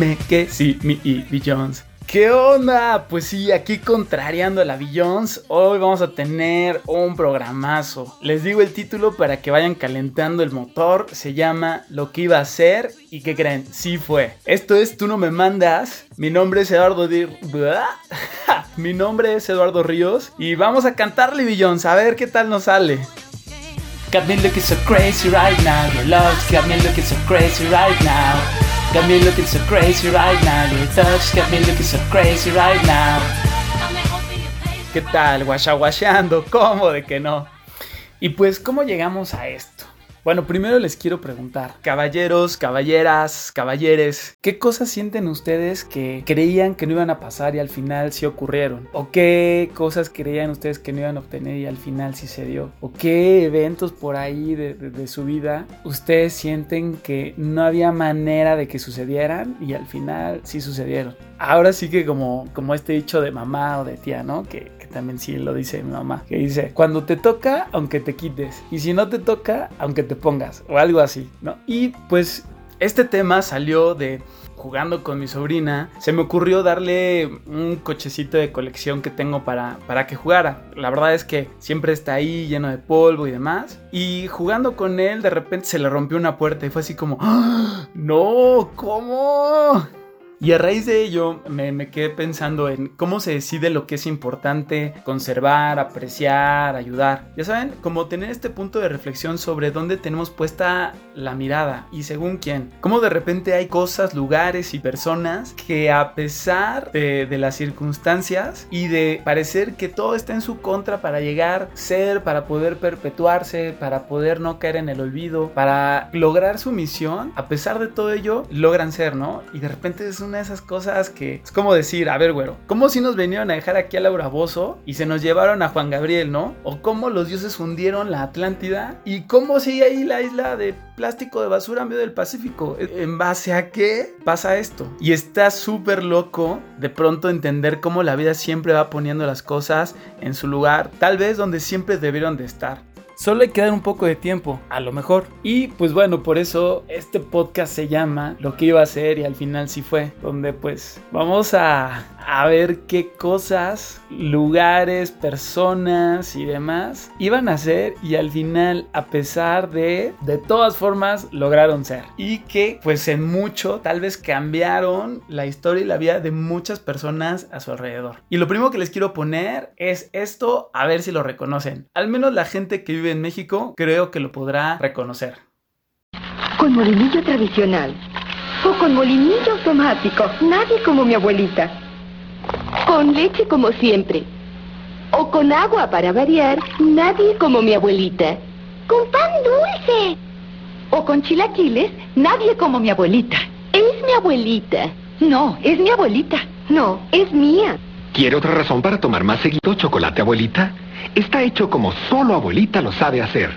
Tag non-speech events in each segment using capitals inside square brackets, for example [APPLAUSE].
Que sí, mi Ivy Jones. ¿Qué onda? Pues sí, aquí contrariando a la Jones, hoy vamos a tener un programazo. Les digo el título para que vayan calentando el motor. Se llama Lo que iba a ser y ¿qué creen? Sí fue. Esto es Tú no me mandas. Mi nombre es Eduardo [LAUGHS] Mi nombre es Eduardo Ríos y vamos a cantarle Jones, a ver qué tal nos sale. Got me looking so crazy right now. Your love's got me looking so crazy right now. Got me looking so crazy right now. Your touch got me looking so crazy right now. ¿Qué tal? Guachaguacheando, ¿cómo de que no? Y pues, ¿cómo llegamos a esto? Bueno, primero les quiero preguntar, caballeros, caballeras, caballeres, ¿qué cosas sienten ustedes que creían que no iban a pasar y al final sí ocurrieron? ¿O qué cosas creían ustedes que no iban a obtener y al final sí se dio? ¿O qué eventos por ahí de, su vida ustedes sienten que no había manera de que sucedieran y al final sí sucedieron? Ahora sí que como, como este dicho de mamá o de tía, ¿no? Que, también sí lo dice mi mamá, que dice, cuando te toca, aunque te quites, y si no te toca, aunque te pongas, o algo así, ¿no? Y pues este tema salió de jugando con mi sobrina, se me ocurrió darle un cochecito de colección que tengo para, para que jugara. La verdad es que siempre está ahí lleno de polvo y demás. Y jugando con él, de repente se le rompió una puerta y fue así como, ¡Ah! no, ¿cómo? Y a raíz de ello me, quedé pensando en cómo se decide lo que es importante conservar, apreciar, ayudar. Ya saben, como tener este punto de reflexión sobre dónde tenemos puesta la mirada y según quién. Cómo de repente hay cosas, lugares y personas que a pesar de, de las circunstancias y de parecer que todo está en su contra para llegar, ser, para poder perpetuarse, para poder no caer en el olvido, para lograr su misión, a pesar de todo ello, logran ser, ¿no? Y de repente es un una de esas cosas que es como decir, a ver, güero, ¿cómo si nos vinieron a dejar aquí a Laura Bozo y se nos llevaron a Juan Gabriel, ¿no? O cómo los dioses hundieron la Atlántida y cómo sigue ahí la isla de plástico de basura en medio del Pacífico. ¿En base a qué pasa esto? Y está súper loco de pronto entender cómo la vida siempre va poniendo las cosas en su lugar, tal vez donde siempre debieron de estar. Solo hay que dar un poco de tiempo, a lo mejor. Y pues bueno, por eso este podcast se llama Lo que iba a ser y al final sí fue. Donde pues vamos a, a ver qué cosas, lugares, personas y demás iban a ser y al final, a pesar de, de todas formas, lograron ser. Y que pues en mucho tal vez cambiaron la historia y la vida de muchas personas a su alrededor. Y lo primero que les quiero poner es esto, a ver si lo reconocen. Al menos la gente que vive en México creo que lo podrá reconocer. Con molinillo tradicional o con molinillo automático, nadie como mi abuelita. Con leche como siempre. O con agua para variar, nadie como mi abuelita. Con pan dulce. O con chilaquiles, nadie como mi abuelita. Es mi abuelita. No, es mi abuelita. No, es mía. ¿Quiere otra razón para tomar más seguido chocolate, abuelita? Está hecho como solo abuelita lo sabe hacer.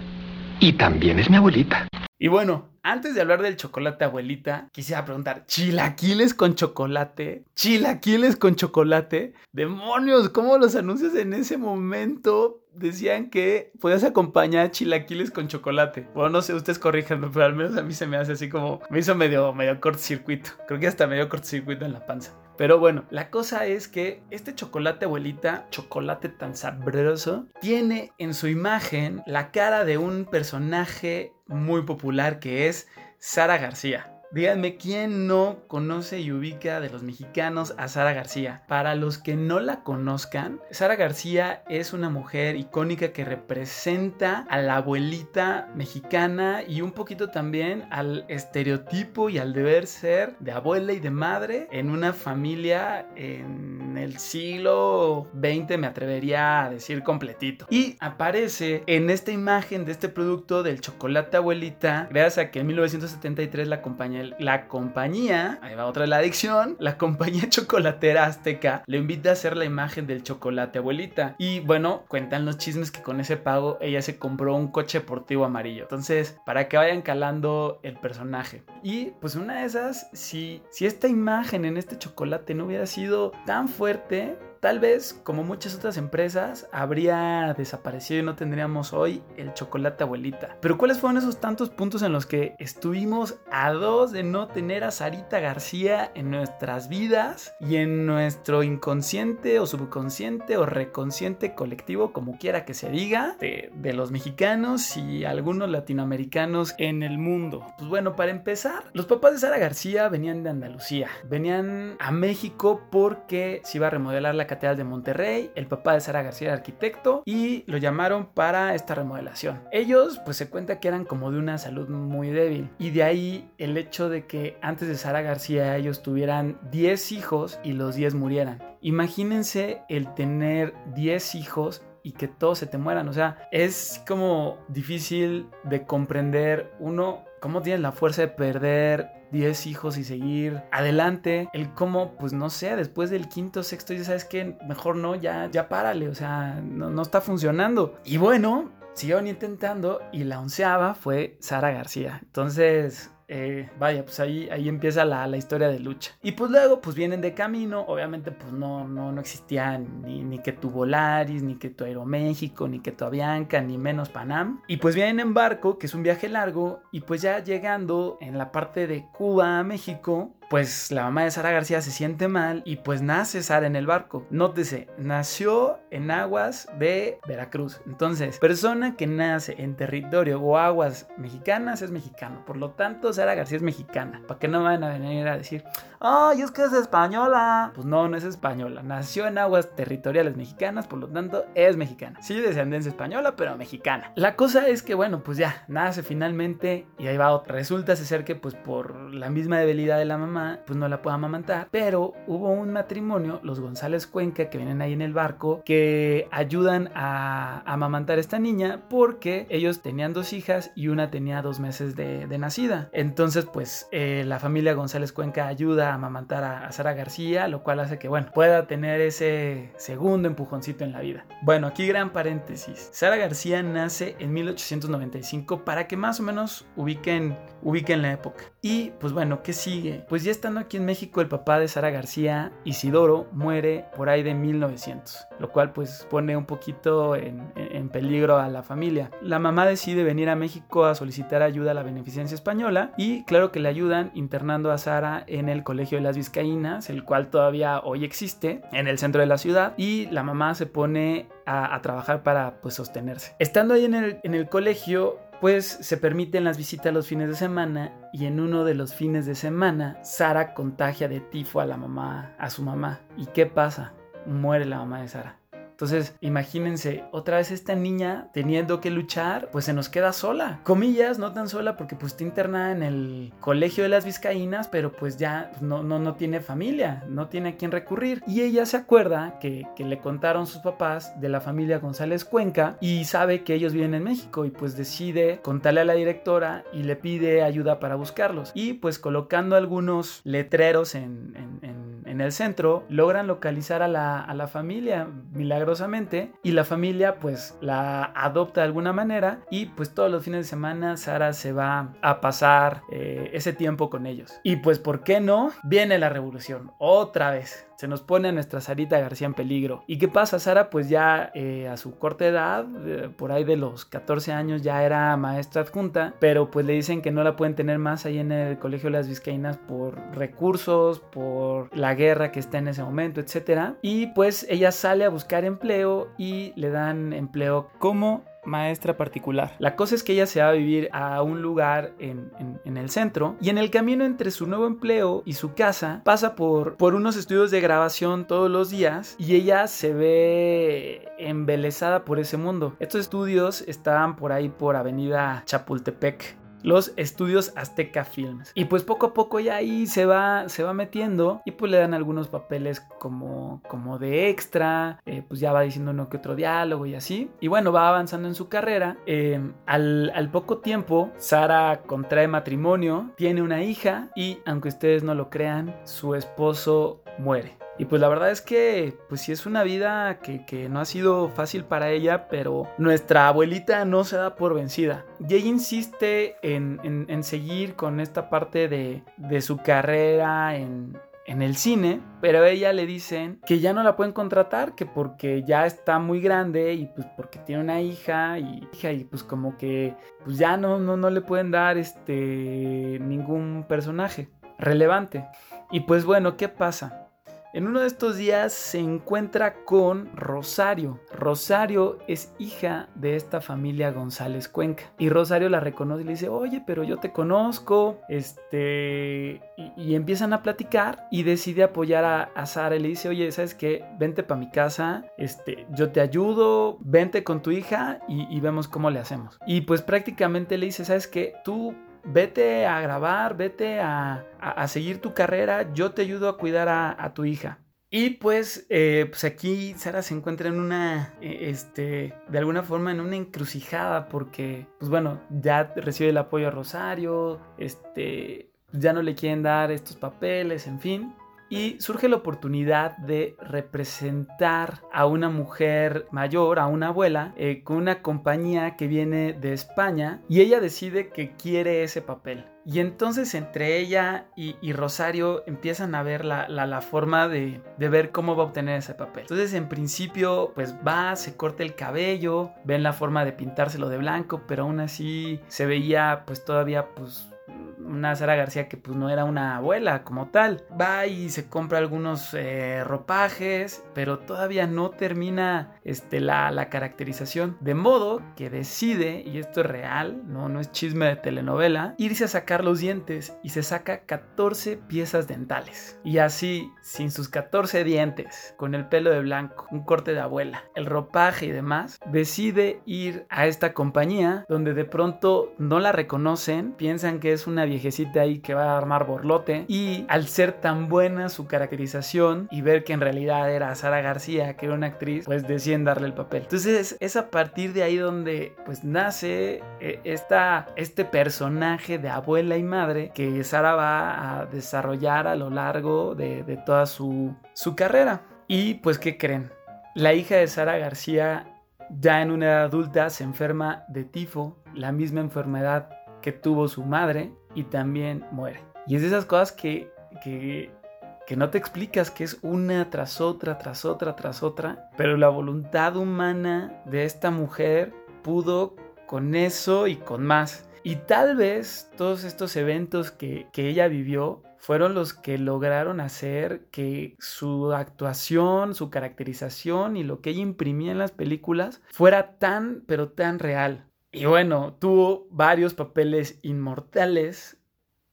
Y también es mi abuelita. Y bueno, antes de hablar del chocolate abuelita, quisiera preguntar, ¿chilaquiles con chocolate? ¿Chilaquiles con chocolate? Demonios, ¿cómo los anuncios en ese momento decían que podías acompañar chilaquiles con chocolate? Bueno, no sé, ustedes corríjanme, pero al menos a mí se me hace así como, me hizo medio, medio cortocircuito. Creo que hasta medio cortocircuito en la panza. Pero bueno, la cosa es que este chocolate abuelita, chocolate tan sabroso, tiene en su imagen la cara de un personaje muy popular que es Sara García. Díganme quién no conoce y ubica de los mexicanos a Sara García. Para los que no la conozcan, Sara García es una mujer icónica que representa a la abuelita mexicana y un poquito también al estereotipo y al deber ser de abuela y de madre en una familia en el siglo XX, me atrevería a decir completito. Y aparece en esta imagen de este producto del chocolate abuelita, gracias a que en 1973 la compañía la compañía, ahí va otra de la adicción, la compañía [LAUGHS] chocolatera azteca le invita a hacer la imagen del chocolate abuelita. Y bueno, cuentan los chismes que con ese pago ella se compró un coche deportivo amarillo. Entonces, para que vayan calando el personaje. Y pues una de esas, si, si esta imagen en este chocolate no hubiera sido tan fuerte, tal vez, como muchas otras empresas, habría desaparecido y no tendríamos hoy el chocolate abuelita. Pero ¿cuáles fueron esos tantos puntos en los que estuvimos a dos de no tener a Sarita García en nuestras vidas y en nuestro inconsciente o subconsciente o reconsciente colectivo, como quiera que se diga, de, de los mexicanos y algunos latinoamericanos en el mundo? Pues bueno, para empezar, los papás de Sara García venían de Andalucía, venían a México porque se iba a remodelar la Catedral de Monterrey, el papá de Sara García era arquitecto y lo llamaron para esta remodelación. Ellos pues se cuenta que eran como de una salud muy débil y de ahí el hecho de que antes de Sara García ellos tuvieran 10 hijos y los 10 murieran. Imagínense el tener 10 hijos y que todos se te mueran. O sea, es como difícil de comprender uno cómo tienes la fuerza de perder 10 hijos y seguir adelante. El cómo, pues no sé, después del quinto, sexto, ya sabes que mejor no, ya, ya párale, o sea, no, no está funcionando. Y bueno, siguieron intentando y la onceava fue Sara García. Entonces, eh, vaya, pues ahí, ahí empieza la, la, historia de lucha. Y pues luego, pues vienen de camino. Obviamente, pues no, no, no existían ni, ni que tu Volaris, ni que tu Aeroméxico, ni que tu Avianca, ni menos Panam. Y pues vienen en barco, que es un viaje largo. Y pues ya llegando en la parte de Cuba a México, pues la mamá de Sara García se siente mal y pues nace Sara en el barco. Nótese, nació en aguas de Veracruz. Entonces, persona que nace en territorio o aguas mexicanas es mexicano. Por lo tanto, Sara García es mexicana. Para que no van a venir a decir, ay, es que es española. Pues no, no es española. Nació en aguas territoriales mexicanas, por lo tanto, es mexicana. Sí, descendencia española, pero mexicana. La cosa es que, bueno, pues ya, nace finalmente y ahí va otra. Resulta ser que, pues por la misma debilidad de la mamá, pues no la puede amamantar, pero hubo un matrimonio, los González Cuenca, que vienen ahí en el barco, que ayudan a, amamantar a esta niña porque ellos tenían dos hijas y una tenía dos meses de, nacida. Entonces, pues eh, la familia González Cuenca ayuda amamantar a, a Sara García, lo cual hace que, bueno, pueda tener ese segundo empujoncito en la vida. Bueno, aquí gran paréntesis. Sara García nace en 1895 para que más o menos ubiquen, ubiquen la época. Y pues bueno, ¿qué sigue? Pues ya estando aquí en México, el papá de Sara García, Isidoro, muere por ahí de 1900, lo cual pues pone un poquito en, en, peligro a la familia. La mamá decide venir a México a solicitar ayuda a la beneficencia española y claro que le ayudan internando a Sara en el Colegio de las Vizcaínas, el cual todavía hoy existe en el centro de la ciudad y la mamá se pone a, trabajar para pues sostenerse. Estando ahí en el, en el colegio, pues se permiten las visitas los fines de semana y en uno de los fines de semana Sara contagia de tifo a la mamá, a su mamá. ¿Y qué pasa? Muere la mamá de Sara. Entonces, imagínense, otra vez esta niña teniendo que luchar, pues se nos queda sola. Comillas, no tan sola porque pues está internada en el colegio de las vizcaínas, pero pues ya no, no, no tiene familia, no tiene a quién recurrir. Y ella se acuerda que, le contaron sus papás de la familia González Cuenca y sabe que ellos viven en México y pues decide contarle a la directora y le pide ayuda para buscarlos. Y pues colocando algunos letreros en, en, en, el centro, logran localizar a la, a la familia milagrosamente y la familia pues la adopta de alguna manera y pues todos los fines de semana Sara se va a pasar eh, ese tiempo con ellos. Y pues ¿por qué no? Viene la revolución otra vez se nos pone a nuestra Sarita García en peligro. ¿Y qué pasa? Sara, pues ya eh, a su corta edad, eh, por ahí de los 14 años, ya era maestra adjunta, pero pues le dicen que no la pueden tener más ahí en el Colegio de las Vizcaínas por recursos, por la guerra que está en ese momento, etc. Y pues ella sale a buscar empleo y le dan empleo como maestra particular. La cosa es que ella se va a vivir a un lugar en, el centro y en el camino entre su nuevo empleo y su casa pasa por, por unos estudios de grabación todos los días y ella se ve embelesada por ese mundo. Estos estudios estaban por ahí por Avenida Chapultepec los estudios Azteca Films. Y pues poco a poco ya ahí se va, se va metiendo y pues le dan algunos papeles como, como de extra, eh, pues ya va diciendo uno que otro diálogo y así. Y bueno, va avanzando en su carrera. Eh, al, al poco tiempo, Sara contrae matrimonio, tiene una hija y aunque ustedes no lo crean, su esposo muere. Y pues la verdad es que, pues sí es una vida que, que, no ha sido fácil para ella, pero nuestra abuelita no se da por vencida. Y ella insiste en, en, en seguir con esta parte de, de su carrera, en, en el cine, pero a ella le dicen que ya no la pueden contratar, que porque ya está muy grande y pues porque tiene una hija y, y pues como que pues ya no, no, no le pueden dar este ningún personaje relevante. Y pues bueno, ¿qué pasa? En uno de estos días se encuentra con Rosario. Rosario es hija de esta familia González Cuenca. Y Rosario la reconoce y le dice, oye, pero yo te conozco. Este... Y, empiezan a platicar y decide apoyar a, Sara y le dice, oye, ¿sabes qué? Vente para mi casa, este, yo te ayudo, vente con tu hija y, y vemos cómo le hacemos. Y pues prácticamente le dice, ¿sabes qué? Tú vete a grabar, vete a, seguir tu carrera, yo te ayudo a cuidar a, tu hija. Y pues, eh, pues aquí Sara se encuentra en una, e, este, de alguna forma en una encrucijada porque, pues bueno, ya recibe el apoyo a Rosario, este, ya no le quieren dar estos papeles, en fin y surge la oportunidad de representar a una mujer mayor, a una abuela, eh, con una compañía que viene de España y ella decide que quiere ese papel. Y entonces entre ella y, Rosario empiezan a ver la, forma de, de, ver cómo va a obtener ese papel. Entonces en principio pues va, se corta el cabello, ven la forma de pintárselo de blanco, pero aún así se veía pues todavía pues una Sara García que pues no era una abuela como tal. Va y se compra algunos eh, ropajes, pero todavía no termina este, la, la, caracterización. De modo que decide, y esto es real, no, no es chisme de telenovela, irse a sacar los dientes y se saca 14 piezas dentales. Y así, sin sus 14 dientes, con el pelo de blanco, un corte de abuela, el ropaje y demás, decide ir a esta compañía donde de pronto no la reconocen, piensan que es una viejecita ahí que va a armar borlote. Y al ser tan buena su caracterización y ver que en realidad era Sara García, que era una actriz, pues deciden darle el papel. Entonces es a partir de ahí donde pues nace eh, esta, este personaje de abuela y madre que Sara va a desarrollar a lo largo de, toda su, su carrera. Y pues, ¿qué creen? La hija de Sara García ya en una edad adulta se enferma de tifo, la misma enfermedad que tuvo su madre y también muere. Y es de esas cosas que, que, que no te explicas, que es una tras otra, tras otra, tras otra, pero la voluntad humana de esta mujer pudo con eso y con más. Y tal vez todos estos eventos que, que ella vivió fueron los que lograron hacer que su actuación, su caracterización y lo que ella imprimía en las películas fuera tan, pero tan real. Y bueno, tuvo varios papeles inmortales,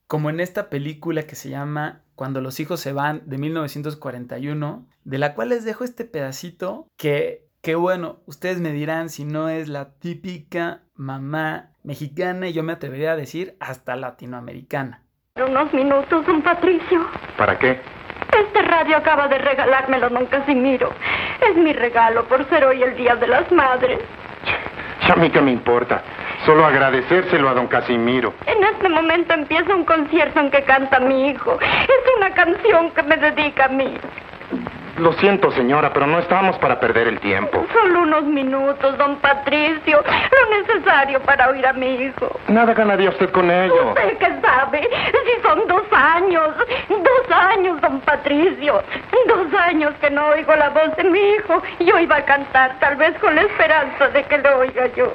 como en esta película que se llama Cuando los hijos se van de 1941, de la cual les dejo este pedacito que, que bueno, ustedes me dirán si no es la típica mamá mexicana y yo me atrevería a decir hasta latinoamericana. Unos minutos, don Patricio. ¿Para qué? Este radio acaba de regalármelo don Casimiro. Es mi regalo por ser hoy el Día de las Madres. A mí qué me importa. Solo agradecérselo a don Casimiro. En este momento empieza un concierto en que canta mi hijo. Es una canción que me dedica a mí. Lo siento, señora, pero no estamos para perder el tiempo. Solo unos minutos, don Patricio. Lo necesario para oír a mi hijo. Nada ganaría usted con ello. ¿Usted qué sabe? Si son dos años. Dos años, don Patricio. Dos años que no oigo la voz de mi hijo. Yo iba a cantar, tal vez con la esperanza de que lo oiga yo.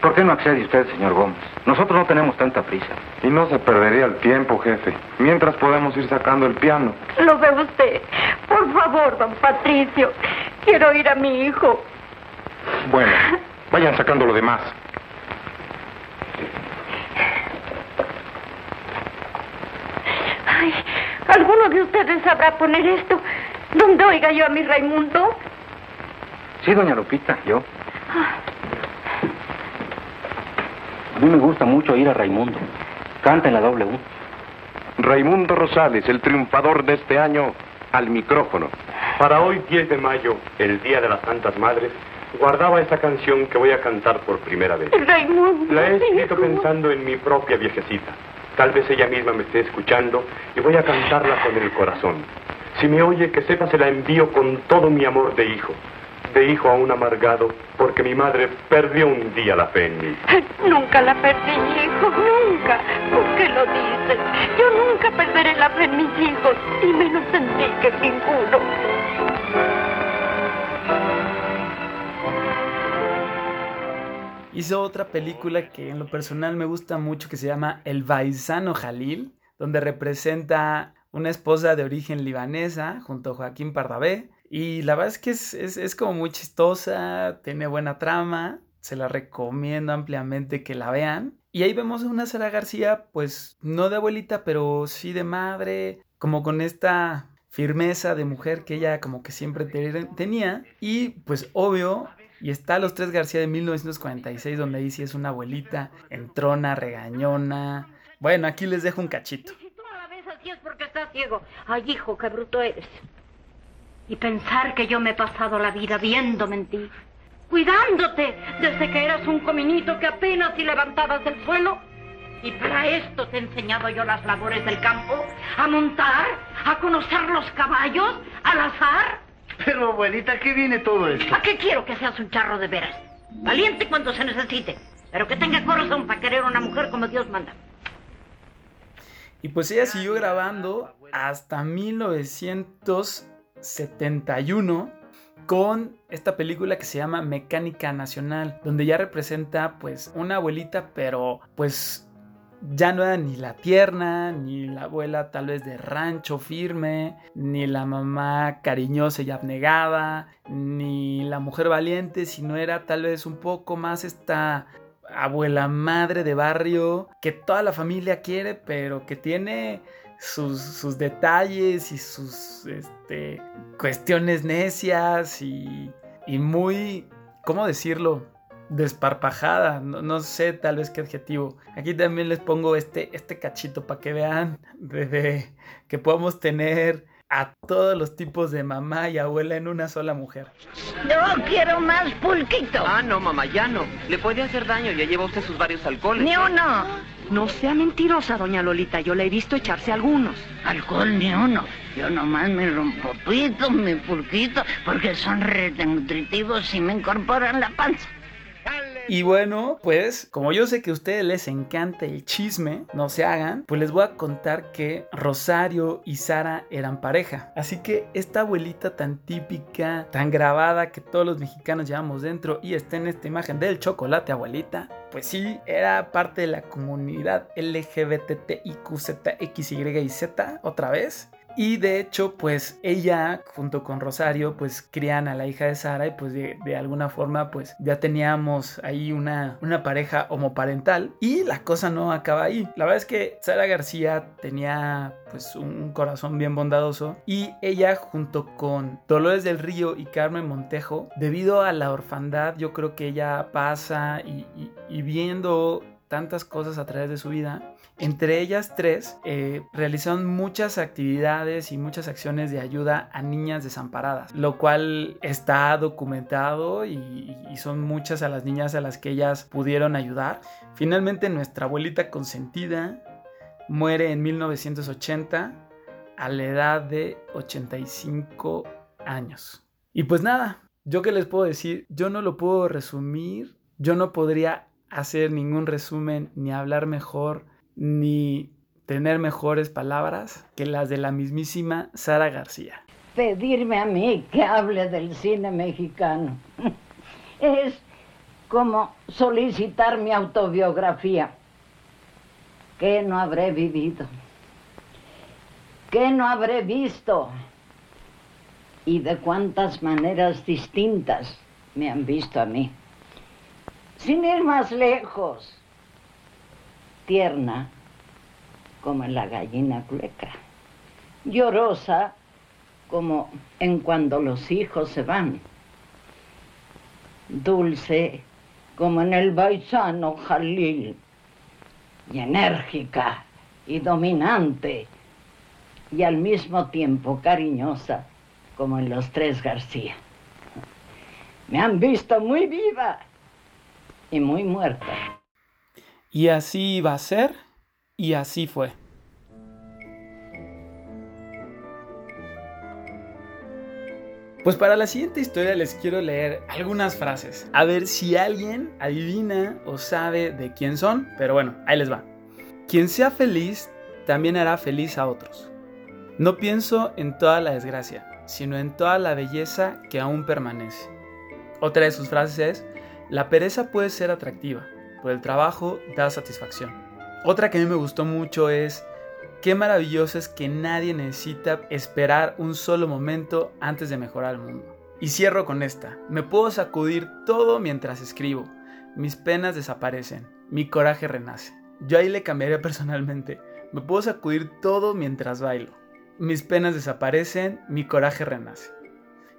¿Por qué no accede usted, señor Gómez? Nosotros no tenemos tanta prisa. Y no se perdería el tiempo, jefe. Mientras podemos ir sacando el piano. Lo ve usted. Por favor, don Patricio. Quiero ir a mi hijo. Bueno, vayan sacando lo demás. Ay, ¿alguno de ustedes sabrá poner esto donde oiga yo a mi Raimundo? Sí, doña Lupita, yo. Ah. A mí me gusta mucho ir a Raimundo. Canta en la W. Raimundo Rosales, el triunfador de este año, al micrófono. Para hoy, 10 de mayo, el Día de las Santas Madres, guardaba esta canción que voy a cantar por primera vez. Raimundo. La he escrito pensando en mi propia viejecita. Tal vez ella misma me esté escuchando y voy a cantarla con el corazón. Si me oye, que sepa se la envío con todo mi amor de hijo de hijo aún amargado porque mi madre perdió un día la fe en mí. Nunca la perdí, hijo, nunca. ¿Por qué lo dices? Yo nunca Nunca perderé la fe en mis hijos, y menos en ti que ninguno. Hizo otra película que en lo personal me gusta mucho que se llama El Baisano Jalil, donde representa una esposa de origen libanesa junto a Joaquín Pardavé. Y la verdad es que es, es, es como muy chistosa, tiene buena trama, se la recomiendo ampliamente que la vean. Y ahí vemos a una Sara García, pues no de abuelita, pero sí de madre, como con esta firmeza de mujer que ella como que siempre tenía. Y pues obvio, y está Los Tres García de 1946, donde ahí sí es una abuelita, entrona, regañona. Bueno, aquí les dejo un cachito. Si tú a la vez así es porque estás ciego. Ay, hijo, qué bruto eres. Y pensar que yo me he pasado la vida viéndome en ti, cuidándote desde que eras un cominito que apenas si levantabas del suelo. Y para esto te he enseñado yo las labores del campo, a montar, a conocer los caballos, al azar. Pero, abuelita, ¿qué viene todo esto? ¿A qué quiero que seas un charro de veras? Valiente cuando se necesite, pero que tenga corazón para querer a una mujer como Dios manda. Y pues ella siguió grabando hasta 1971 con esta película que se llama Mecánica Nacional, donde ya representa pues una abuelita, pero pues ya no era ni la tierna, ni la abuela tal vez de rancho firme, ni la mamá cariñosa y abnegada, ni la mujer valiente, sino era tal vez un poco más esta abuela madre de barrio que toda la familia quiere, pero que tiene sus, sus detalles y sus este, cuestiones necias y, y muy, ¿cómo decirlo? desparpajada, no, no, sé tal vez qué adjetivo. Aquí también les pongo este, este cachito para que vean [LAUGHS] de, que podemos tener a todos los tipos de mamá y abuela en una sola mujer. No quiero más pulquito. Ah, no, mamá, ya no. Le puede hacer daño, ya lleva usted sus varios alcoholes. Ni uno. No sea mentirosa, doña Lolita, yo le he visto echarse algunos. Alcohol ni uno. Yo nomás me rompo pito, mi pulquito, porque son nutritivos y me incorporan la panza. Y bueno, pues como yo sé que a ustedes les encanta el chisme, no se hagan, pues les voy a contar que Rosario y Sara eran pareja. Así que esta abuelita tan típica, tan grabada que todos los mexicanos llevamos dentro y está en esta imagen del chocolate abuelita, pues sí, era parte de la comunidad LGBTIQZXY otra vez. Y de hecho, pues ella junto con Rosario, pues crían a la hija de Sara y pues de, alguna forma, pues ya teníamos ahí una, una pareja homoparental. Y la cosa no acaba ahí. La verdad es que Sara García tenía pues un corazón bien bondadoso y ella junto con Dolores del Río y Carmen Montejo, debido a la orfandad, yo creo que ella pasa y viendo tantas cosas a través de su vida. Entre ellas tres eh, realizaron muchas actividades y muchas acciones de ayuda a niñas desamparadas, lo cual está documentado y, son muchas a las niñas a las que ellas pudieron ayudar. Finalmente nuestra abuelita consentida muere en 1980 a la edad de 85 años. Y pues nada, yo qué les puedo decir, yo no lo puedo resumir, yo no podría hacer ningún resumen, ni hablar mejor, ni tener mejores palabras que las de la mismísima Sara García. Pedirme a mí que hable del cine mexicano [LAUGHS] es como solicitar mi autobiografía. ¿Qué no habré vivido? ¿Qué no habré visto? ¿Y de cuántas maneras distintas me han visto a mí? Sin ir más lejos, tierna como en la gallina cueca, llorosa como en cuando los hijos se van, dulce como en el baisano Jalil, y enérgica y dominante, y al mismo tiempo cariñosa como en los tres García. Me han visto muy viva y muy muerta. Y así iba a ser, y así fue. Pues para la siguiente historia les quiero leer algunas frases. A ver si alguien adivina o sabe de quién son. Pero bueno, ahí les va. Quien sea feliz también hará feliz a otros. No pienso en toda la desgracia, sino en toda la belleza que aún permanece. Otra de sus frases es, la pereza puede ser atractiva, pero el trabajo da satisfacción. Otra que a mí me gustó mucho es, qué maravilloso es que nadie necesita esperar un solo momento antes de mejorar el mundo. Y cierro con esta, me puedo sacudir todo mientras escribo, mis penas desaparecen, mi coraje renace. Yo ahí le cambiaría [LAUGHS] personalmente, me puedo sacudir todo mientras bailo, mis penas desaparecen, mi coraje renace.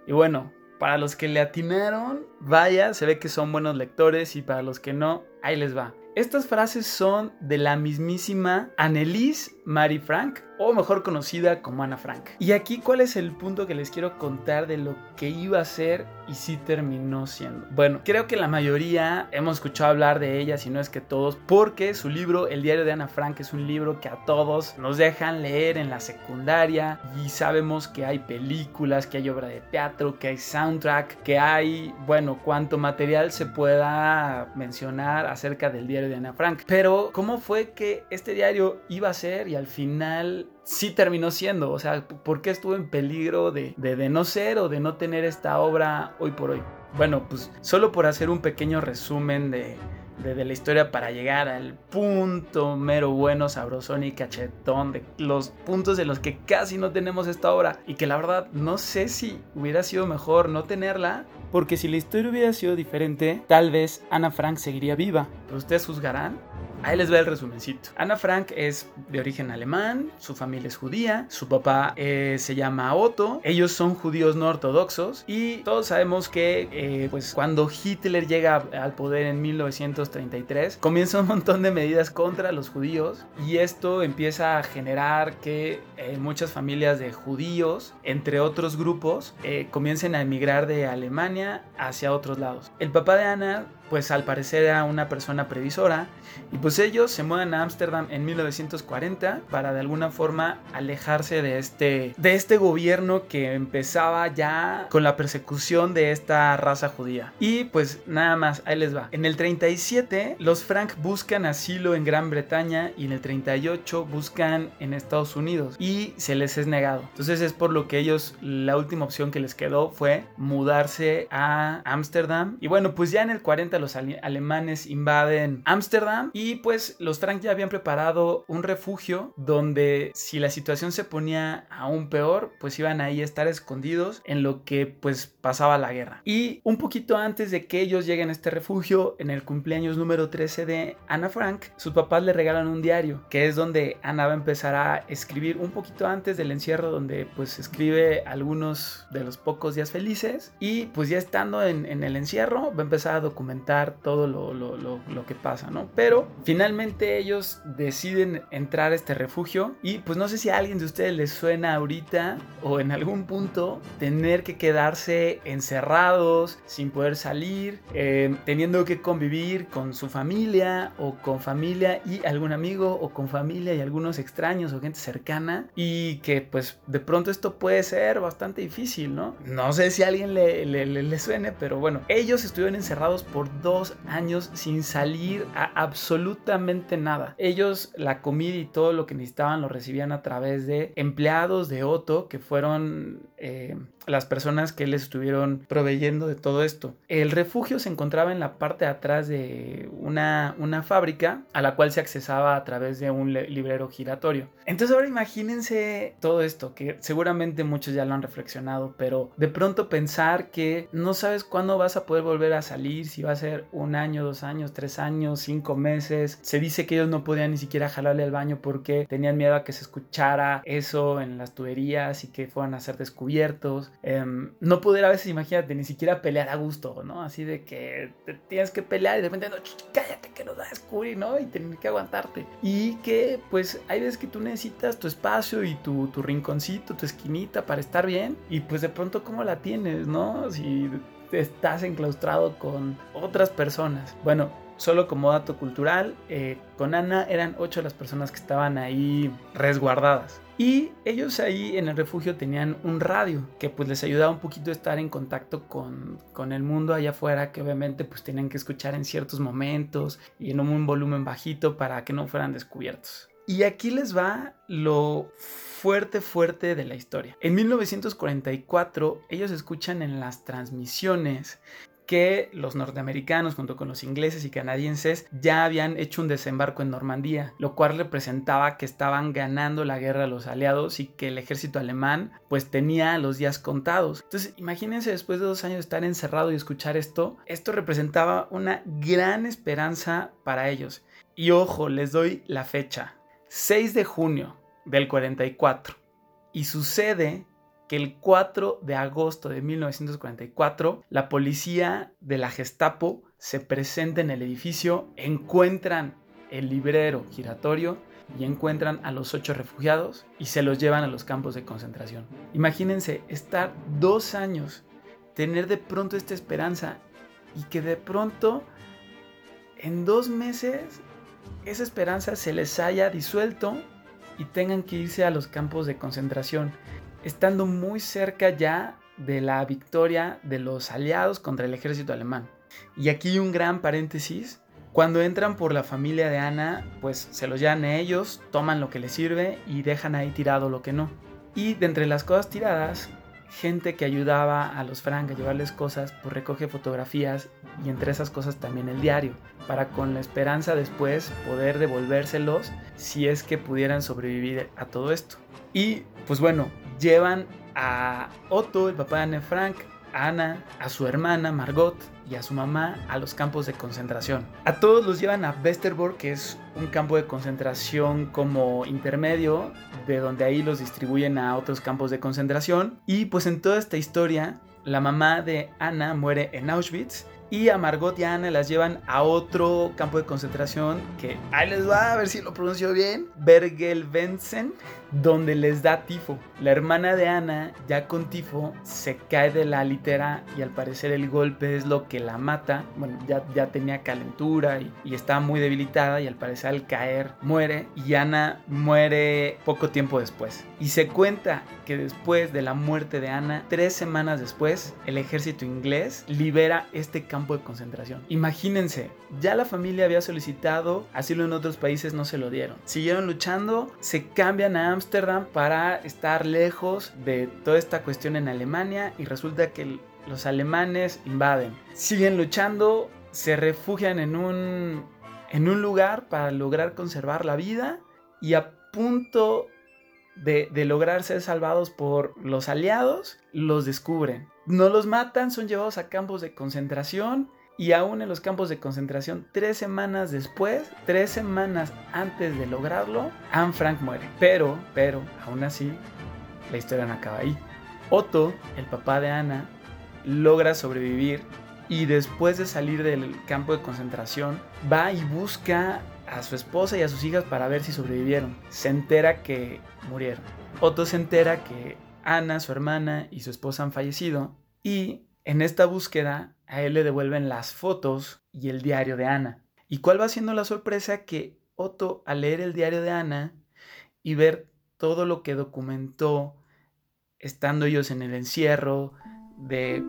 Y bueno, para los que le atinaron, vaya, se ve que son buenos lectores y para los que no, ahí les va. Estas frases son de la mismísima Annelise Marie Frank, o mejor conocida como Ana Frank. Y aquí, ¿cuál es el punto que les quiero contar de lo que iba a ser y sí terminó siendo? Bueno, creo que la mayoría hemos escuchado hablar de ella, si no es que todos, porque su libro, El diario de Ana Frank, es un libro que a todos nos dejan leer en la secundaria y sabemos que hay películas, que hay obra de teatro, que hay soundtrack, que hay, bueno, cuánto material se pueda mencionar acerca del diario de Ana Frank. Pero, ¿cómo fue que este diario iba a ser y al final sí terminó siendo. O sea, ¿por qué estuvo en peligro de, de, no ser o de no tener esta obra hoy por hoy? Bueno, pues solo por hacer un pequeño resumen de, de, la historia para llegar al punto mero bueno, sabrosón y cachetón de los puntos de los que casi no tenemos esta obra y que la verdad no sé si hubiera sido mejor no tenerla porque si la historia hubiera sido diferente tal vez Ana Frank seguiría viva pero ustedes juzgarán Ahí les va el resumencito. Ana Frank es de origen alemán, su familia es judía, su papá eh, se llama Otto, ellos son judíos no ortodoxos y todos sabemos que eh, pues cuando Hitler llega al poder en 1933 comienza un montón de medidas contra los judíos y esto empieza a generar que eh, muchas familias de judíos, entre otros grupos, comiencen a emigrar de Alemania hacia otros lados. El papá de Ana pues al parecer era una persona previsora y pues ellos se mudan a Ámsterdam en 1940 para de alguna forma alejarse de este de este gobierno que empezaba ya con la persecución de esta raza judía. Y pues nada más, ahí les va. En el 37 los Frank buscan asilo en Gran Bretaña y en el 38 buscan en Estados Unidos y se les es negado. Entonces es por lo que ellos la última opción que les quedó fue mudarse a Ámsterdam y bueno, pues ya en el 40 los alemanes invaden Ámsterdam y pues los Frank ya habían preparado un refugio donde si la situación se ponía aún peor, pues iban ahí a estar escondidos en lo que pues pasaba la guerra. Y un poquito antes de que ellos lleguen a este refugio, en el cumpleaños número 13 de Ana Frank, sus papás le regalan un diario, que es donde Ana va a empezar a escribir un poquito antes del encierro, donde pues escribe algunos de los pocos días felices y pues ya estando en, en el encierro va a empezar a documentar todo lo, lo, lo, que pasa, ¿no? Pero finalmente ellos deciden entrar a este refugio y pues no sé si a alguien de ustedes les suena ahorita o en algún punto tener que quedarse encerrados sin poder salir, eh, teniendo que convivir con su familia o con familia y algún amigo o con familia y algunos extraños o gente cercana y que pues de pronto esto puede ser bastante difícil, ¿no? No sé si a alguien le, le, le suene, pero bueno, ellos estuvieron encerrados por dos años sin salir a absolutamente nada. Ellos la comida y todo lo que necesitaban lo recibían a través de empleados de Otto que fueron eh, las personas que les estuvieron proveyendo de todo esto. El refugio se encontraba en la parte de atrás de una, una fábrica a la cual se accesaba a través de un librero giratorio. Entonces ahora imagínense todo esto, que seguramente muchos ya lo han reflexionado, pero de pronto pensar que no sabes cuándo vas a poder volver a salir, si va a ser un año, dos años, tres años, cinco meses. Se dice que ellos no podían ni siquiera jalarle al baño porque tenían miedo a que se escuchara eso en las tuberías y que fueran a ser descubiertos. Em, no poder a veces, imagínate, ni siquiera pelear a gusto, ¿no? Así de que tienes que pelear y de repente, no, cállate que nos va a descubrir, ¿no? Y tener que aguantarte. Y que, pues, hay veces que tú necesitas tu espacio y tu, tu rinconcito, tu esquinita para estar bien. Y pues de pronto, ¿cómo la tienes, no? Si estás enclaustrado con otras personas. Bueno, solo como dato cultural, eh, con Ana eran ocho las personas que estaban ahí resguardadas. Y ellos ahí en el refugio tenían un radio que pues les ayudaba un poquito a estar en contacto con, con el mundo allá afuera que obviamente pues tenían que escuchar en ciertos momentos y en un volumen bajito para que no fueran descubiertos. Y aquí les va lo fuerte, fuerte de la historia. En 1944, ellos escuchan en las transmisiones que los norteamericanos junto con los ingleses y canadienses ya habían hecho un desembarco en Normandía, lo cual representaba que estaban ganando la guerra a los aliados y que el ejército alemán pues tenía los días contados. Entonces imagínense después de dos años de estar encerrado y escuchar esto, esto representaba una gran esperanza para ellos. Y ojo, les doy la fecha, 6 de junio del 44. Y sucede que el 4 de agosto de 1944 la policía de la Gestapo se presenta en el edificio, encuentran el librero giratorio y encuentran a los ocho refugiados y se los llevan a los campos de concentración. Imagínense estar dos años, tener de pronto esta esperanza y que de pronto en dos meses esa esperanza se les haya disuelto y tengan que irse a los campos de concentración estando muy cerca ya de la victoria de los aliados contra el ejército alemán. Y aquí un gran paréntesis. Cuando entran por la familia de Ana, pues se los llevan a ellos, toman lo que les sirve y dejan ahí tirado lo que no. Y de entre las cosas tiradas, gente que ayudaba a los Frank a llevarles cosas, pues recoge fotografías y entre esas cosas también el diario, para con la esperanza después poder devolvérselos si es que pudieran sobrevivir a todo esto. Y pues bueno, llevan a Otto, el papá de Anne Frank, a Ana, a su hermana Margot y a su mamá a los campos de concentración. A todos los llevan a Westerbork, que es un campo de concentración como intermedio, de donde ahí los distribuyen a otros campos de concentración. Y pues en toda esta historia, la mamá de Ana muere en Auschwitz y a Margot y a Ana las llevan a otro campo de concentración que ahí les va a ver si lo pronuncio bien, Bergen-Belsen, donde les da tifo. La hermana de Ana, ya con tifo, se cae de la litera y al parecer el golpe es lo que la mata. Bueno, ya, ya tenía calentura y, y estaba muy debilitada y al parecer al caer muere y Ana muere poco tiempo después. Y se cuenta que después de la muerte de Ana, tres semanas después, el ejército inglés libera este campo de concentración. Imagínense, ya la familia había solicitado asilo en otros países, no se lo dieron. Siguieron luchando, se cambian a Ámsterdam para estar lejos de toda esta cuestión en Alemania y resulta que los alemanes invaden. Siguen luchando, se refugian en un, en un lugar para lograr conservar la vida y a punto de, de, lograr ser salvados por los aliados, los descubren. No los matan, son llevados a campos de concentración y aún en los campos de concentración, tres semanas después, tres semanas antes de lograrlo, Anne Frank muere. Pero, pero, aún así, la historia no acaba ahí. Otto, el papá de Ana, logra sobrevivir y después de salir del campo de concentración, va y busca a su esposa y a sus hijas para ver si sobrevivieron. Se entera que murieron. Otto se entera que Ana, su hermana y su esposa han fallecido y en esta búsqueda a él le devuelven las fotos y el diario de Ana. ¿Y cuál va siendo la sorpresa? Que Otto al leer el diario de Ana y ver todo lo que documentó estando ellos en el encierro, de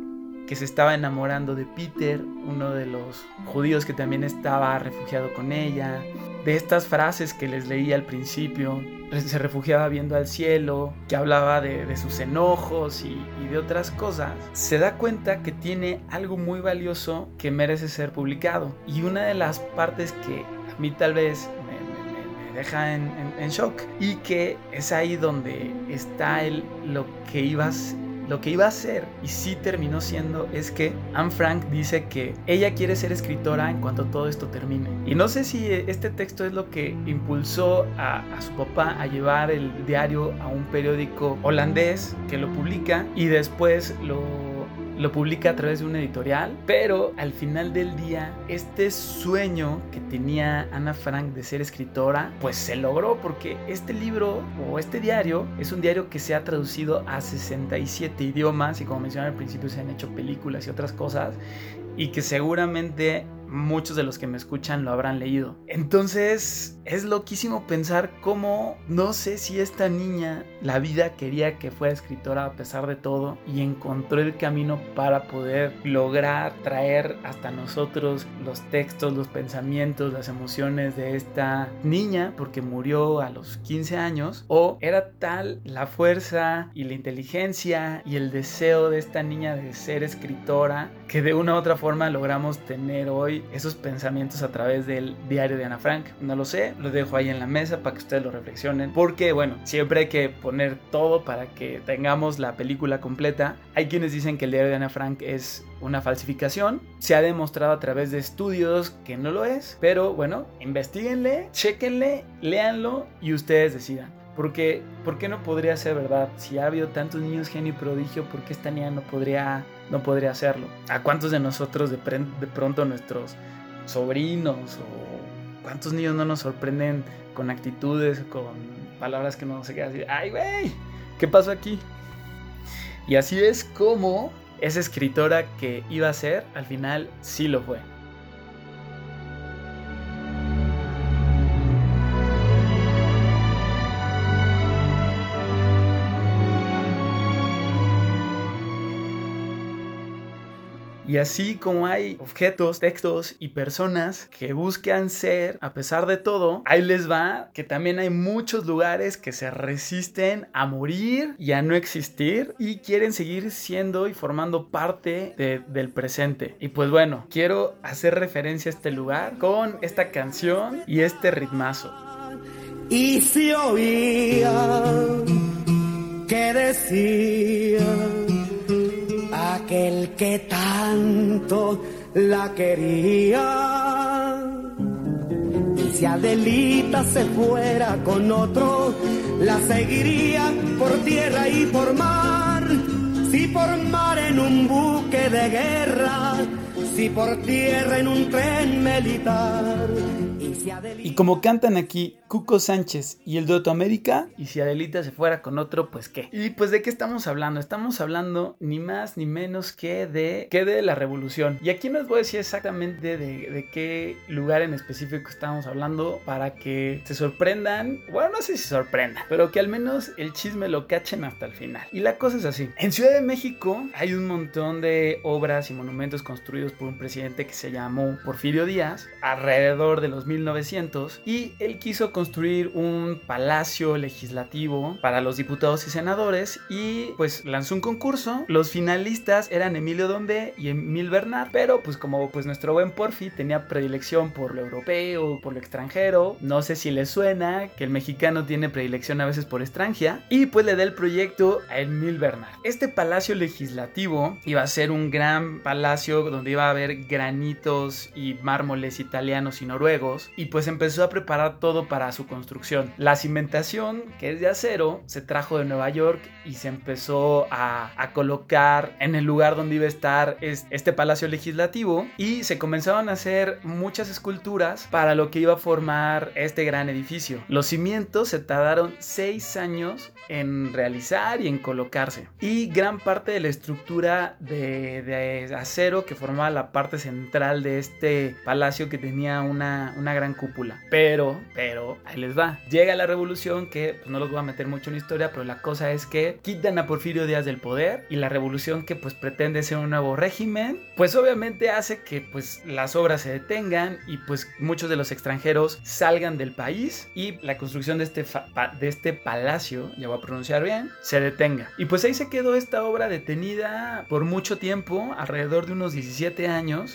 que se estaba enamorando de Peter, uno de los judíos que también estaba refugiado con ella, de estas frases que les leí al principio, se refugiaba viendo al cielo, que hablaba de, sus enojos y, de otras cosas, se da cuenta que tiene algo muy valioso que merece ser publicado. Y una de las partes que a mí tal vez me, deja en, en, en, shock y que es ahí donde está el, lo que ibas lo que iba a ser y sí terminó siendo es que Anne Frank dice que ella quiere ser escritora en cuanto todo esto termine. Y no sé si este texto es lo que impulsó a, a su papá a llevar el diario a un periódico holandés que lo publica y después lo lo publica a través de un editorial, pero al final del día, este sueño que tenía Ana Frank de ser escritora, pues se logró porque este libro o este diario es un diario que se ha traducido a 67 idiomas y como mencioné al principio se han hecho películas y otras cosas y que seguramente muchos de los que me escuchan lo habrán leído. Entonces, es loquísimo pensar cómo no sé si esta niña, la vida quería que fuera escritora a pesar de todo y encontró el camino para poder lograr traer hasta nosotros los textos, los pensamientos, las emociones de esta niña porque murió a los 15 años o era tal la fuerza y la inteligencia y el deseo de esta niña de ser escritora que de una u otra forma logramos tener hoy esos pensamientos a través del diario de Ana Frank. No lo sé, lo dejo ahí en la mesa para que ustedes lo reflexionen porque bueno, siempre hay que poner todo para que tengamos la película completa. Hay quienes dicen que el diario de Ana Frank es una falsificación. Se ha demostrado a través de estudios que no lo es, pero bueno, investiguenle, chequenle, léanlo y ustedes decidan. Porque, ¿por qué no podría ser verdad? Si ha habido tantos niños genio y prodigio, ¿por qué esta niña no podría, no podría hacerlo? ¿A cuántos de nosotros de, de pronto nuestros sobrinos o cuántos niños no nos sorprenden con actitudes, con palabras que no se quedan así, ¡ay, güey! ¿Qué pasó aquí? Y así es como esa escritora que iba a ser, al final sí lo fue. Y así como hay objetos, textos y personas que buscan ser, a pesar de todo, ahí les va que también hay muchos lugares que se resisten a morir y a no existir y quieren seguir siendo y formando parte del presente. Y pues bueno, quiero hacer referencia a este lugar con esta canción y este ritmazo. Y se oía que decía aquel que tanto la quería. Si Adelita se fuera con otro, la seguiría por tierra y por mar. Si por mar en un buque de guerra, si por tierra en un tren militar. Y como cantan aquí Cuco Sánchez y el Doto América, y si Adelita se fuera con otro, pues qué. Y pues de qué estamos hablando? Estamos hablando ni más ni menos que de, que de la revolución. Y aquí no les voy a decir exactamente de, de qué lugar en específico estamos hablando para que se sorprendan. Bueno, no sé si se sorprendan, pero que al menos el chisme lo cachen hasta el final. Y la cosa es así. En Ciudad de México hay un montón de obras y monumentos construidos por un presidente que se llamó Porfirio Díaz alrededor de los 1900 y él quiso construir un palacio legislativo para los diputados y senadores y pues lanzó un concurso. Los finalistas eran Emilio Dombe y Emil Bernard, pero pues como pues nuestro buen Porfi tenía predilección por lo europeo, por lo extranjero, no sé si le suena que el mexicano tiene predilección a veces por extranjera y pues le da el proyecto a Emil Bernard. Este palacio legislativo iba a ser un gran palacio donde iba a haber granitos y mármoles italianos y noruegos y pues empezó a preparar todo para su construcción. La cimentación, que es de acero, se trajo de Nueva York y se empezó a, a colocar en el lugar donde iba a estar este palacio legislativo y se comenzaron a hacer muchas esculturas para lo que iba a formar este gran edificio. Los cimientos se tardaron seis años en realizar y en colocarse. Y gran parte de la estructura de, de, acero que formaba la parte central de este palacio que tenía una, una gran cúpula. Pero, pero, ahí les va. Llega la revolución que pues, no los voy a meter mucho en historia, pero la cosa es que quitan a Porfirio Díaz del poder y la revolución que pues pretende ser un nuevo régimen, pues obviamente hace que pues las obras se detengan y pues muchos de los extranjeros salgan del país y la construcción de este, de este palacio, ya voy a pronunciar bien, se detenga. Y pues ahí se quedó esta obra detenida por mucho tiempo, alrededor de unos 17 años.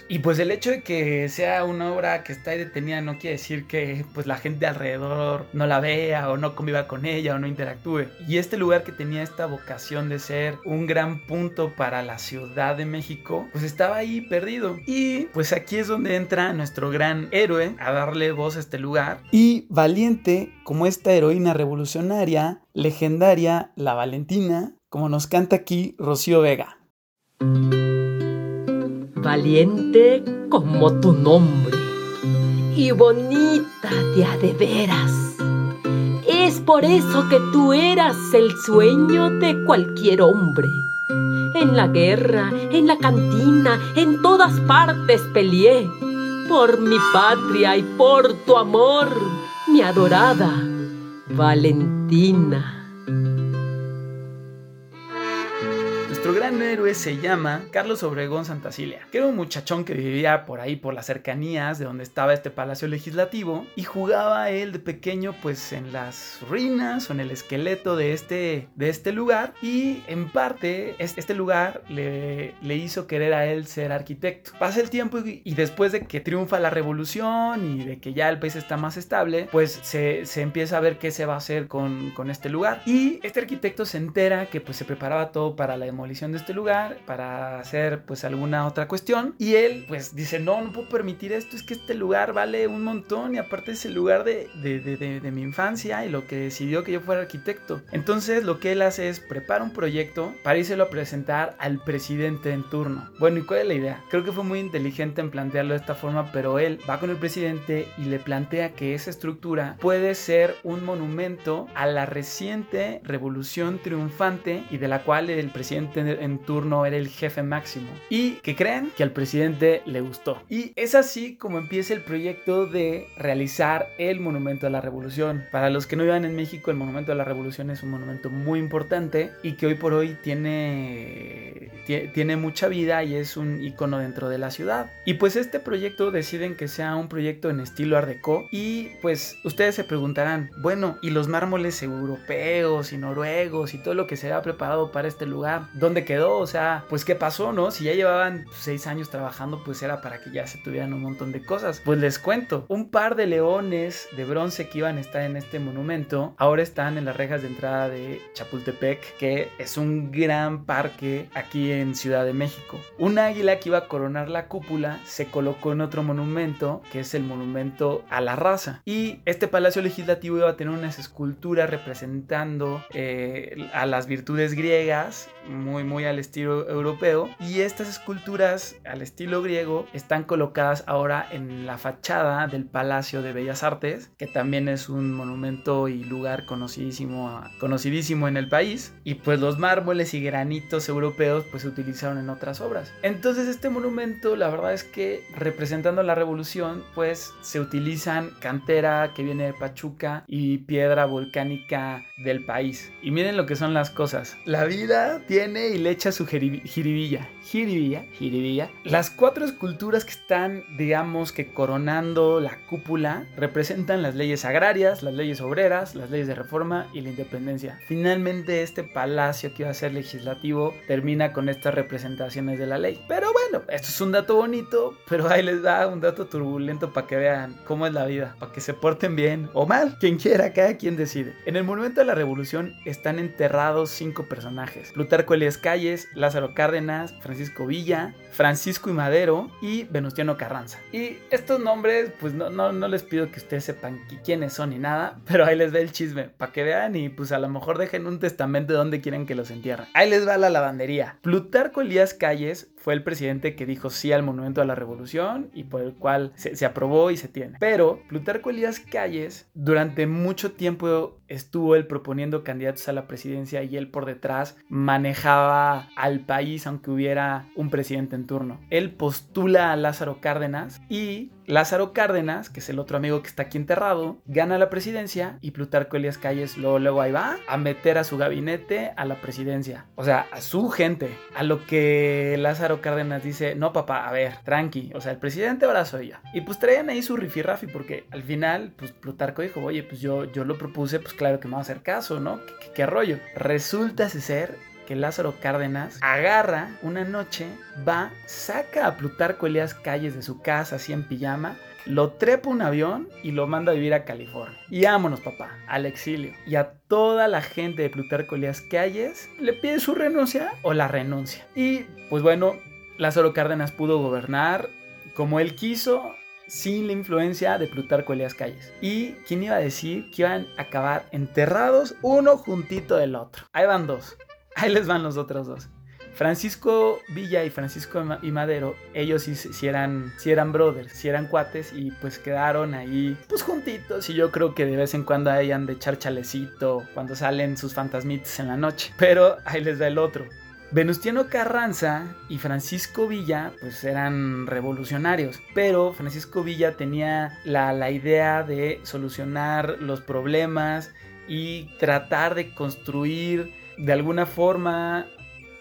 Y pues el hecho de que sea una obra que está detenida no quiere decir que pues la gente alrededor no la vea o no conviva con ella o no interactúe. Y este lugar que tenía esta vocación de ser un gran punto para la Ciudad de México, pues estaba ahí perdido. Y pues aquí es donde entra nuestro gran héroe a darle voz a este lugar. Y valiente como esta heroína revolucionaria, legendaria, la Valentina, como nos canta aquí Rocío Vega. Valiente como tu nombre y bonita a de veras. Es por eso que tú eras el sueño de cualquier hombre. En la guerra, en la cantina, en todas partes peleé. Por mi patria y por tu amor mi adorada Valentina. Nuestro gran héroe se llama Carlos Obregón Santacilia, que era un muchachón que vivía por ahí, por las cercanías de donde estaba este palacio legislativo, y jugaba él de pequeño pues en las ruinas o en el esqueleto de este, de este lugar, y en parte este lugar le, le hizo querer a él ser arquitecto. Pasa el tiempo y, después de que triunfa la revolución y de que ya el país está más estable, pues se, se empieza a ver qué se va a hacer con, con este lugar. Y este arquitecto se entera que pues se preparaba todo para la demolición de este lugar para hacer pues alguna otra cuestión y él pues dice no, no puedo permitir esto, es que este lugar vale un montón y aparte es el lugar de, de, de, de mi infancia y lo que decidió que yo fuera arquitecto. Entonces lo que él hace es prepara un proyecto para írselo a presentar al presidente en turno. Bueno, ¿y cuál es la idea? Creo que fue muy inteligente en plantearlo de esta forma, pero él va con el presidente y le plantea que esa estructura puede ser un monumento a la reciente revolución triunfante y de la cual el presidente en turno era el jefe máximo. Y que creen que al presidente le gustó. Y es así como empieza el proyecto de realizar el Monumento a la Revolución. Para los que no vivan en México, el Monumento a la Revolución es un monumento muy importante y que hoy por hoy tiene, tiene mucha vida y es un icono dentro de la ciudad. Y pues este proyecto deciden que sea un proyecto en estilo Art Deco y pues ustedes se preguntarán, bueno, ¿y los mármoles europeos y noruegos y todo lo que se ha preparado para este lugar? ¿Dónde quedó? O sea, pues qué pasó, ¿no? Si ya llevaban seis años trabajando, pues era para que ya se tuvieran un montón de cosas. Pues les cuento, un par de leones de bronce que iban a estar en este monumento, ahora están en las rejas de entrada de Chapultepec, que es un gran parque aquí en Ciudad de México. Un águila que iba a coronar la cúpula se colocó en otro monumento, que es el monumento a la raza. Y este palacio legislativo iba a tener unas esculturas representando eh, a las virtudes griegas, muy muy al estilo europeo y estas esculturas al estilo griego están colocadas ahora en la fachada del Palacio de Bellas Artes, que también es un monumento y lugar conocidísimo, conocidísimo en el país y pues los mármoles y granitos europeos pues se utilizaron en otras obras. Entonces este monumento la verdad es que representando la revolución pues se utilizan cantera que viene de Pachuca y piedra volcánica del país. Y miren lo que son las cosas. La vida tiene y le echa su jiribilla. Jiribilla, jiribilla. Las cuatro esculturas que están, digamos que coronando la cúpula, representan las leyes agrarias, las leyes obreras, las leyes de reforma y la independencia. Finalmente este palacio que iba a ser legislativo termina con estas representaciones de la ley. Pero bueno, esto es un dato bonito, pero ahí les da un dato turbulento para que vean cómo es la vida, para que se porten bien o mal, quien quiera, cada quien decide. En el Monumento de la Revolución están enterrados cinco personajes. Plutarco Elias Calles, Lázaro Cárdenas, Francisco Villa, Francisco y Madero y Venustiano Carranza. Y estos nombres, pues no, no, no les pido que ustedes sepan quiénes son ni nada, pero ahí les ve el chisme, para que vean y pues a lo mejor dejen un testamento de donde quieren que los entierren. Ahí les va la lavandería. Plutarco Elías Calles fue el presidente que dijo sí al monumento a la revolución y por el cual se, se aprobó y se tiene. Pero Plutarco Elías Calles durante mucho tiempo estuvo él proponiendo candidatos a la presidencia y él por detrás manejaba al país aunque hubiera un presidente en turno. Él postula a Lázaro Cárdenas y Lázaro Cárdenas, que es el otro amigo que está aquí enterrado, gana la presidencia y Plutarco Elias Calles luego, luego ahí va a meter a su gabinete a la presidencia. O sea, a su gente. A lo que Lázaro Cárdenas dice, no papá, a ver, tranqui. O sea, el presidente ahora soy yo. Y pues traían ahí su rifirrafi porque al final, pues Plutarco dijo, oye, pues yo, yo lo propuse, pues claro que me va a hacer caso, ¿no? ¿Qué, qué, rollo? Resulta ser que Lázaro Cárdenas agarra una noche, va, saca a Plutarco Elías Calles de su casa así en pijama, lo trepa un avión y lo manda a vivir a California. Y vámonos, papá, al exilio. Y a toda la gente de Plutarco Elías Calles le pide su renuncia o la renuncia. Y pues bueno, Lázaro Cárdenas pudo gobernar como él quiso, sin la influencia de Plutarco Elías Calles. ¿Y quién iba a decir que iban a acabar enterrados uno juntito del otro? Ahí van dos. Ahí les van los otros dos. Francisco Villa y Francisco y Madero, ellos sí, eran, sí eran brothers, sí eran cuates y pues quedaron ahí pues juntitos y yo creo que de vez en cuando hayan de echar chalecito cuando salen sus fantasmitas en la noche. Pero ahí les da el otro. Venustiano Carranza y Francisco Villa pues eran revolucionarios, pero Francisco Villa tenía la, la idea de solucionar los problemas y tratar de construir de alguna forma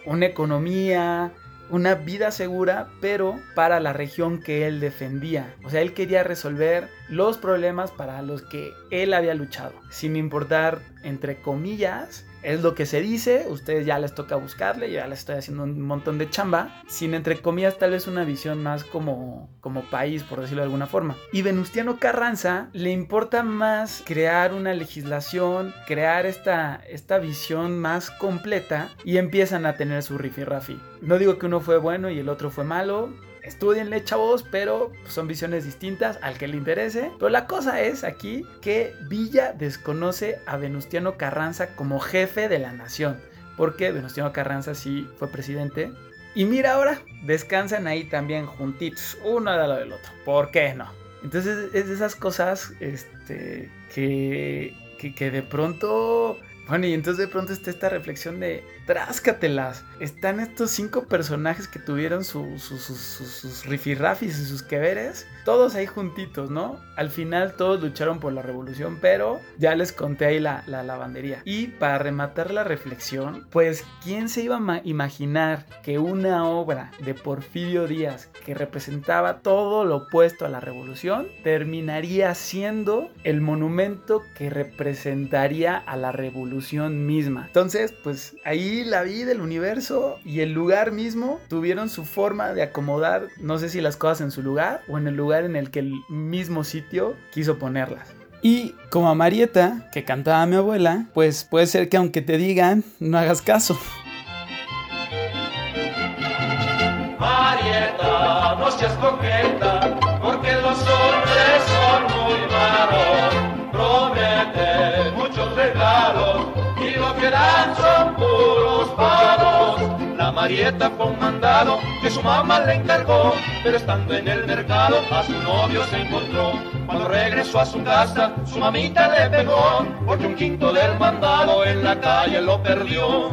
una economía, una vida segura, pero para la región que él defendía. O sea, él quería resolver los problemas para los que él había luchado, sin importar, entre comillas, es lo que se dice, ustedes ya les toca buscarle, ya les estoy haciendo un montón de chamba, sin entre comillas tal vez una visión más como, como país, por decirlo de alguna forma. Y Venustiano Carranza le importa más crear una legislación, crear esta, esta visión más completa y empiezan a tener su rifirrafi. No digo que uno fue bueno y el otro fue malo, estudienle chavos, pero son visiones distintas al que le interese. Pero la cosa es aquí que Villa desconoce a Venustiano Carranza como jefe de la nación. Porque Venustiano Carranza sí fue presidente. Y mira ahora, descansan ahí también juntitos, uno al lado del otro. ¿Por qué no? Entonces es de esas cosas este, que, que, que de pronto bueno, y entonces de pronto está esta reflexión de tráscatelas. Están estos cinco personajes que tuvieron sus rifirrafis y sus queveres, todos ahí juntitos, ¿no? Al final todos lucharon por la revolución, pero ya les conté ahí la, la lavandería. Y para rematar la reflexión, pues, ¿quién se iba a imaginar que una obra de Porfirio Díaz que representaba todo lo opuesto a la revolución terminaría siendo el monumento que representaría a la revolución? misma. Entonces, pues ahí la vida, el universo y el lugar mismo tuvieron su forma de acomodar, no sé si las cosas en su lugar o en el lugar en el que el mismo sitio quiso ponerlas. Y como a Marieta, que cantaba mi abuela, pues puede ser que aunque te digan, no hagas caso. Marieta, no seas coqueta, porque los hombres son muy malos. Promete muchos regalos y lo que dan son puros La Marieta fue un mandado que su mamá le encargó, pero estando en el mercado a su novio se encontró. Cuando regresó a su casa, su mamita le pegó, porque un quinto del mandado en la calle lo perdió.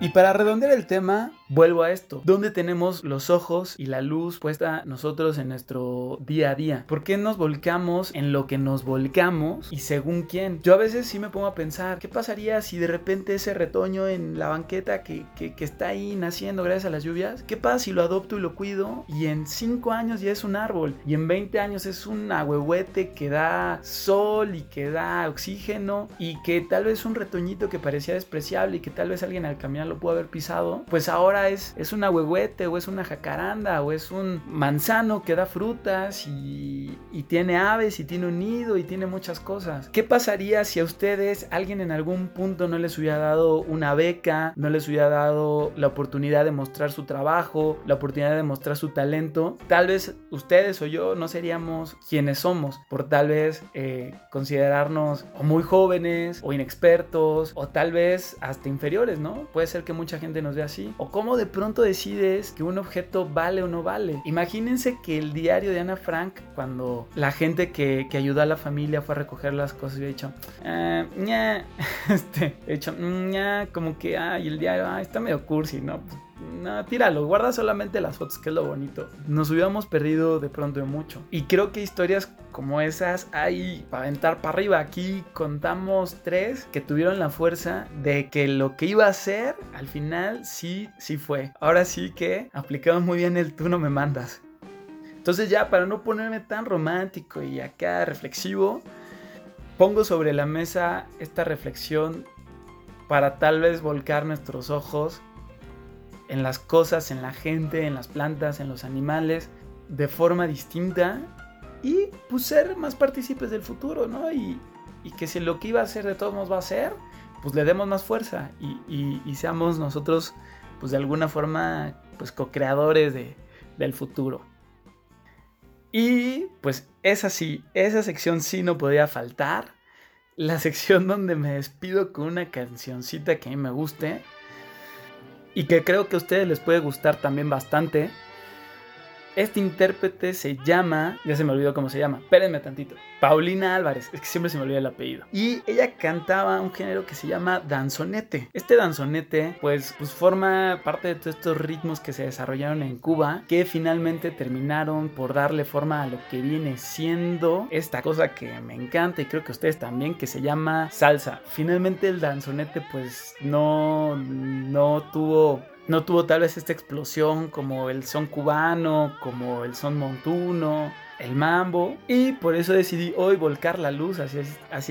Y para redondear el tema, vuelvo a esto. ¿Dónde tenemos los ojos y la luz puesta nosotros en nuestro día a día? ¿Por qué nos volcamos en lo que nos volcamos y según quién? Yo a veces sí me pongo a pensar, ¿qué pasaría si de repente ese retoño en la banqueta que, que, está ahí naciendo gracias a las lluvias, ¿qué pasa si lo adopto y lo cuido y en 5 años ya es un árbol y en 20 años es un ahuehuete que da sol y que da oxígeno y que tal vez un retoñito que parecía despreciable y que tal vez alguien al caminar lo pudo haber pisado, pues ahora es, es una huehuete o es una jacaranda o es un manzano que da frutas y, tiene aves y tiene un nido y tiene muchas cosas. ¿Qué pasaría si a ustedes alguien en algún punto no les hubiera dado una beca, no les hubiera dado la oportunidad de mostrar su trabajo, la oportunidad de mostrar su talento? Tal vez ustedes o yo no seríamos quienes somos por tal vez eh, considerarnos muy jóvenes o inexpertos o tal vez hasta inferiores, ¿no? Puede ser que mucha gente nos ve así. O cómo de pronto decides que un objeto vale o no vale. Imagínense que el diario de Ana Frank, cuando la gente que, que ayudó a la familia fue a recoger las cosas, había dicho, eh, [LAUGHS] este, he dicho, ña, como que, ay, el diario, ay, está medio cursi, ¿no? No, tíralo, guarda solamente las fotos, que es lo bonito. Nos hubiéramos perdido de pronto de mucho. Y creo que historias como esas hay para aventar para arriba. Aquí contamos tres que tuvieron la fuerza de que lo que iba a ser al final sí, sí fue. Ahora sí que aplicamos muy bien el tú no me mandas. Entonces ya para no ponerme tan romántico y acá reflexivo, pongo sobre la mesa esta reflexión para tal vez volcar nuestros ojos en las cosas, en la gente, en las plantas, en los animales, de forma distinta y pues ser más partícipes del futuro, ¿no? Y, y, que si lo que iba a ser de todos modos va a ser, pues le demos más fuerza y seamos nosotros, pues de alguna forma, pues co-creadores de, del futuro. Y pues esa sí, esa sección sí no podía faltar. La sección donde me despido con una cancioncita que a mí me guste y que creo que a ustedes les puede gustar también bastante. Este intérprete se llama, ya se me olvidó cómo se llama, espérenme tantito, Paulina Álvarez, es que siempre se me olvida el apellido. Y ella cantaba un género que se llama danzonete. Este danzonete pues, pues forma parte de todos estos ritmos que se desarrollaron en Cuba, que finalmente terminaron por darle forma a lo que viene siendo esta cosa que me encanta y creo que ustedes también, que se llama salsa. Finalmente el danzonete pues no, no tuvo no tuvo tal vez esta explosión como el son cubano, como el son montuno, el mambo. Y por eso decidí hoy volcar la luz hacia,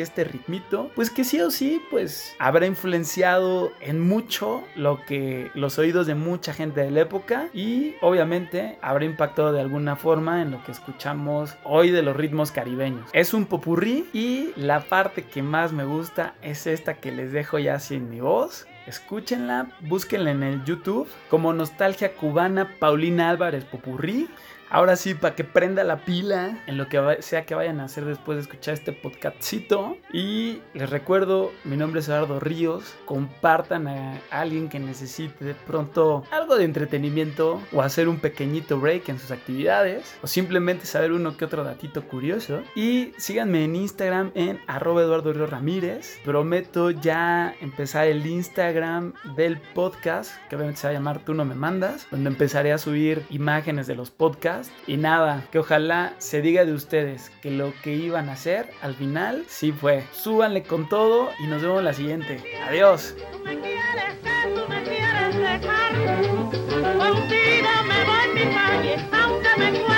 este ritmito. Pues que sí o sí pues habrá influenciado en mucho lo que los oídos de mucha gente de la época. Y obviamente habrá impactado de alguna forma en lo que escuchamos hoy de los ritmos caribeños. Es un popurrí y la parte que más me gusta es esta que les dejo ya sin mi voz Escúchenla, búsquenla en el YouTube como Nostalgia Cubana Paulina Álvarez Popurrí. Ahora sí, para que prenda la pila en lo que sea que vayan a hacer después de escuchar este podcastcito. Y les recuerdo, mi nombre es Eduardo Ríos. Compartan a alguien que necesite de pronto algo de entretenimiento o hacer un pequeñito break en sus actividades. O simplemente saber uno que otro datito curioso. Y síganme en Instagram en arroba Eduardo Ríos Ramírez. Prometo ya empezar el Instagram del podcast, que obviamente se va a llamar Tú no me mandas, donde empezaré a subir imágenes de los podcasts y nada, que ojalá se diga de ustedes que lo que iban a hacer al final sí fue. Súbanle con todo y nos vemos en la siguiente. Adiós. Me voy mi calle, aunque me